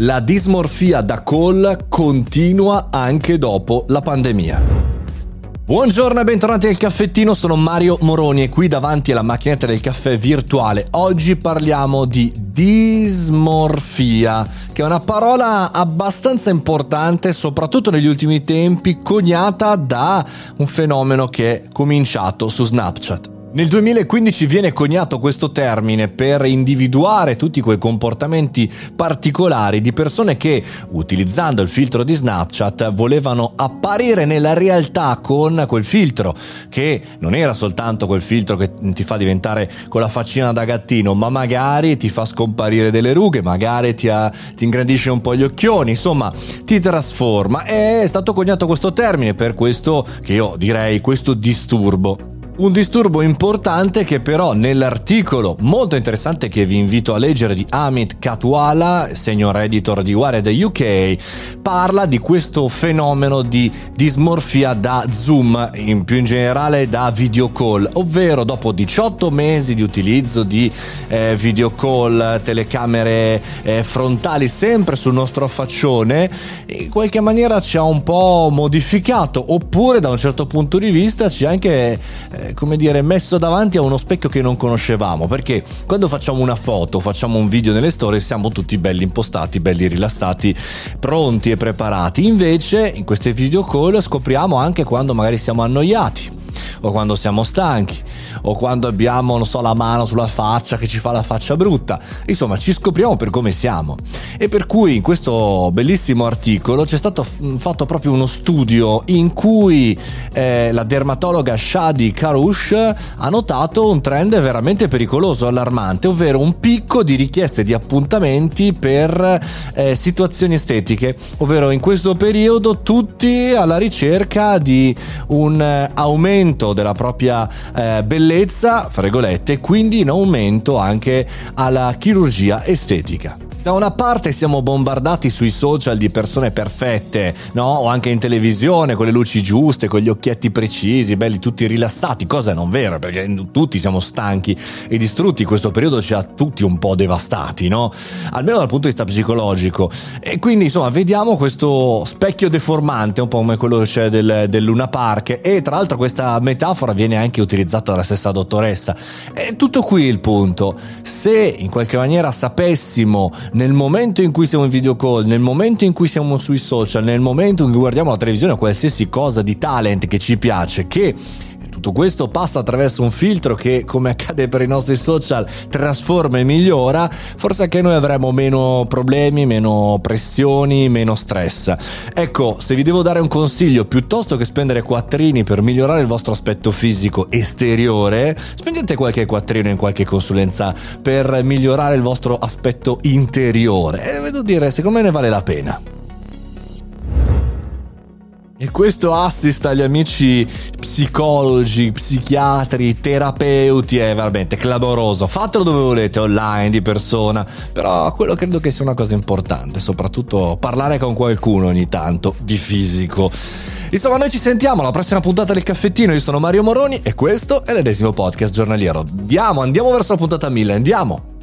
La dismorfia da call continua anche dopo la pandemia. Buongiorno e bentornati al caffettino, sono Mario Moroni e qui davanti alla macchinetta del caffè virtuale. Oggi parliamo di dismorfia, che è una parola abbastanza importante, soprattutto negli ultimi tempi, coniata da un fenomeno che è cominciato su Snapchat. Nel 2015 viene coniato questo termine per individuare tutti quei comportamenti particolari di persone che, utilizzando il filtro di Snapchat, volevano apparire nella realtà con quel filtro, che non era soltanto quel filtro che ti fa diventare con la faccina da gattino, ma magari ti fa scomparire delle rughe, magari ti, ha, ti ingrandisce un po' gli occhioni, insomma, ti trasforma. È stato coniato questo termine per questo che io direi questo disturbo. Un disturbo importante che però nell'articolo molto interessante che vi invito a leggere di Amit Katwala, senior editor di Wired UK, parla di questo fenomeno di dismorfia da Zoom, in più in generale da video call, ovvero dopo 18 mesi di utilizzo di eh, video call, telecamere eh, frontali sempre sul nostro faccione, in qualche maniera ci ha un po' modificato, oppure da un certo punto di vista ci ha anche... Eh, come dire, messo davanti a uno specchio che non conoscevamo, perché quando facciamo una foto, facciamo un video nelle storie, siamo tutti belli impostati, belli rilassati, pronti e preparati. Invece, in queste video call scopriamo anche quando magari siamo annoiati o quando siamo stanchi o quando abbiamo, non so, la mano sulla faccia che ci fa la faccia brutta. Insomma, ci scopriamo per come siamo. E per cui in questo bellissimo articolo c'è stato fatto proprio uno studio in cui eh, la dermatologa Shadi Karush ha notato un trend veramente pericoloso, allarmante, ovvero un picco di richieste di appuntamenti per eh, situazioni estetiche, ovvero in questo periodo tutti alla ricerca di un eh, aumento della propria eh, bellezza bellezza, fra virgolette, quindi in aumento anche alla chirurgia estetica. Da una parte siamo bombardati sui social di persone perfette, no? O anche in televisione con le luci giuste, con gli occhietti precisi, belli tutti rilassati, cosa non vera perché tutti siamo stanchi e distrutti, questo periodo ci ha tutti un po' devastati, no? Almeno dal punto di vista psicologico. E quindi insomma vediamo questo specchio deformante, un po' come quello che c'è del, del Luna Park e tra l'altro questa metafora viene anche utilizzata dalla stessa dottoressa. E tutto qui il punto. Se in qualche maniera sapessimo nel momento in cui siamo in video call, nel momento in cui siamo sui social, nel momento in cui guardiamo la televisione o qualsiasi cosa di talent che ci piace, che tutto questo passa attraverso un filtro che, come accade per i nostri social, trasforma e migliora, forse anche noi avremo meno problemi, meno pressioni, meno stress. Ecco, se vi devo dare un consiglio, piuttosto che spendere quattrini per migliorare il vostro aspetto fisico esteriore, spendete qualche quattrino in qualche consulenza per migliorare il vostro aspetto interiore. E devo dire, secondo me ne vale la pena. E questo assist agli amici psicologi, psichiatri, terapeuti è veramente clamoroso. Fatelo dove volete, online, di persona, però quello credo che sia una cosa importante, soprattutto parlare con qualcuno ogni tanto di fisico. Insomma, noi ci sentiamo alla prossima puntata del caffettino. Io sono Mario Moroni e questo è l'ennesimo podcast giornaliero. Andiamo, andiamo verso la puntata 1000, andiamo!